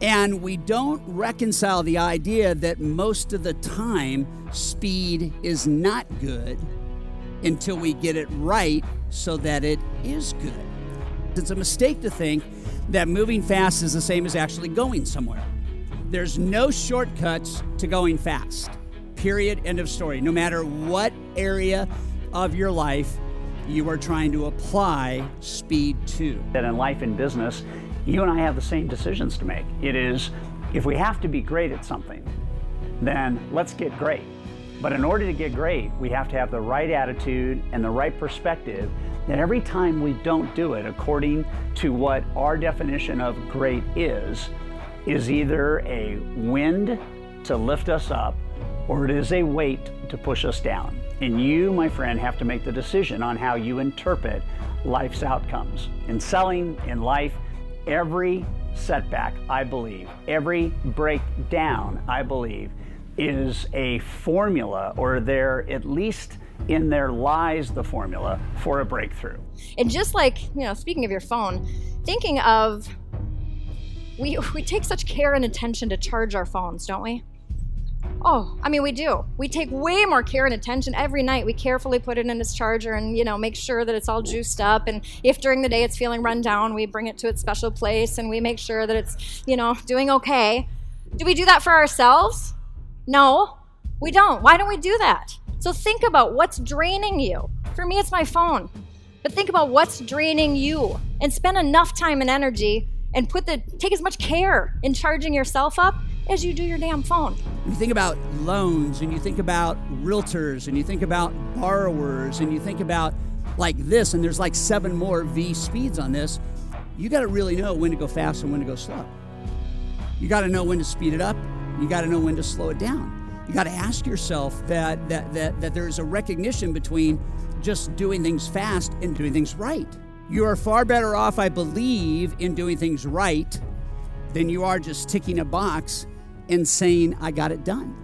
and we don't reconcile the idea that most of the time speed is not good until we get it right so that it is good. It's a mistake to think that moving fast is the same as actually going somewhere. There's no shortcuts to going fast. Period. End of story. No matter what area of your life you are trying to apply speed to. That in life and business, you and I have the same decisions to make. It is if we have to be great at something, then let's get great. But in order to get great, we have to have the right attitude and the right perspective that every time we don't do it according to what our definition of great is, is either a wind to lift us up or it is a weight to push us down. And you, my friend, have to make the decision on how you interpret life's outcomes. In selling, in life, every setback, I believe, every breakdown, I believe, is a formula, or there at least in there lies the formula for a breakthrough. And just like, you know, speaking of your phone, thinking of we we take such care and attention to charge our phones, don't we? Oh, I mean, we do. We take way more care and attention every night. We carefully put it in its charger and, you know, make sure that it's all juiced up. And if during the day it's feeling run down, we bring it to its special place and we make sure that it's, you know, doing okay. Do we do that for ourselves? No, we don't. Why don't we do that? So think about what's draining you. For me, it's my phone. But think about what's draining you and spend enough time and energy and put the take as much care in charging yourself up as you do your damn phone. You think about loans and you think about realtors and you think about borrowers and you think about like this, and there's like seven more V speeds on this. You got to really know when to go fast and when to go slow. You got to know when to speed it up. You got to know when to slow it down. You got to ask yourself that, that, that, that there's a recognition between just doing things fast and doing things right. You are far better off, I believe, in doing things right than you are just ticking a box and saying, I got it done.